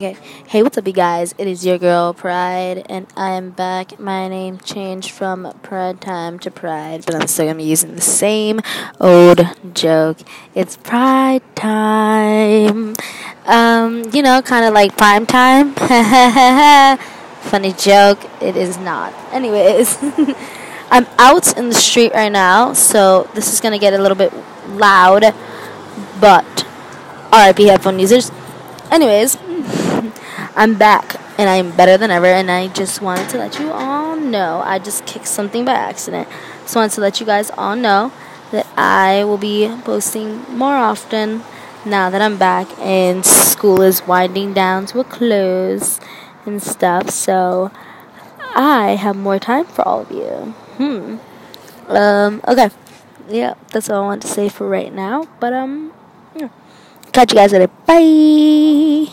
Okay, hey, what's up, you guys? It is your girl Pride, and I am back. My name changed from Pride Time to Pride, but I'm still gonna be using the same old joke. It's Pride Time. Um, you know, kind of like prime time. Funny joke. It is not. Anyways, I'm out in the street right now, so this is gonna get a little bit loud, but RIP headphone users. Anyways. I'm back and I'm better than ever. And I just wanted to let you all know I just kicked something by accident. Just wanted to let you guys all know that I will be posting more often now that I'm back and school is winding down to a close and stuff. So I have more time for all of you. Hmm. Um. Okay. Yeah, that's all I want to say for right now. But um, yeah. catch you guys later. Bye.